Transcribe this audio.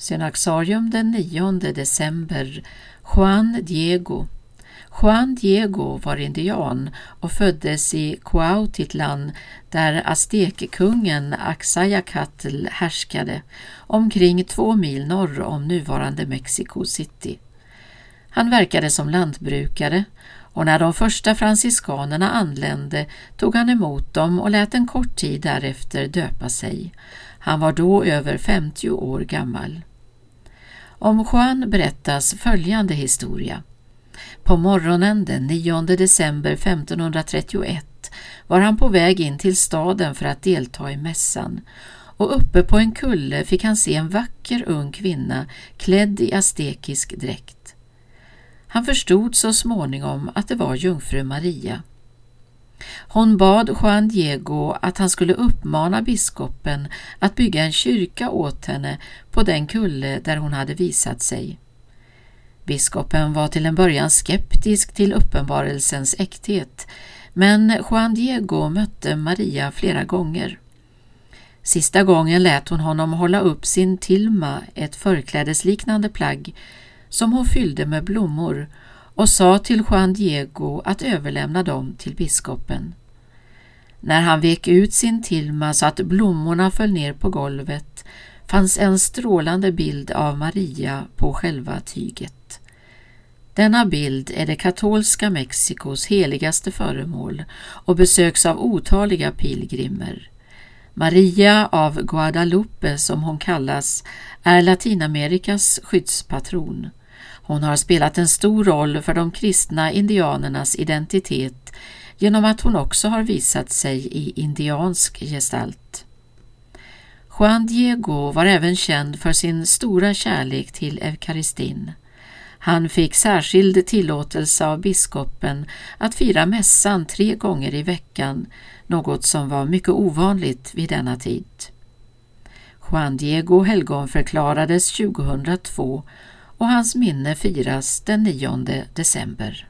Synaxarium den 9 december Juan Diego Juan Diego var indian och föddes i Cuautitlan där aztekkungen Axayacatl härskade omkring två mil norr om nuvarande Mexico City. Han verkade som lantbrukare och när de första franciskanerna anlände tog han emot dem och lät en kort tid därefter döpa sig. Han var då över 50 år gammal. Om Juan berättas följande historia. På morgonen den 9 december 1531 var han på väg in till staden för att delta i mässan och uppe på en kulle fick han se en vacker ung kvinna klädd i aztekisk dräkt. Han förstod så småningom att det var jungfru Maria. Hon bad Juan Diego att han skulle uppmana biskopen att bygga en kyrka åt henne på den kulle där hon hade visat sig. Biskopen var till en början skeptisk till uppenbarelsens äkthet, men Juan Diego mötte Maria flera gånger. Sista gången lät hon honom hålla upp sin tilma, ett förklädesliknande plagg, som hon fyllde med blommor och sa till Juan Diego att överlämna dem till biskopen. När han vek ut sin tilma så att blommorna föll ner på golvet fanns en strålande bild av Maria på själva tyget. Denna bild är det katolska Mexikos heligaste föremål och besöks av otaliga pilgrimer. Maria av Guadalupe, som hon kallas, är Latinamerikas skyddspatron. Hon har spelat en stor roll för de kristna indianernas identitet genom att hon också har visat sig i indiansk gestalt. Juan Diego var även känd för sin stora kärlek till eukaristin. Han fick särskild tillåtelse av biskopen att fira mässan tre gånger i veckan, något som var mycket ovanligt vid denna tid. Juan Diego helgonförklarades 2002 och hans minne firas den 9 december.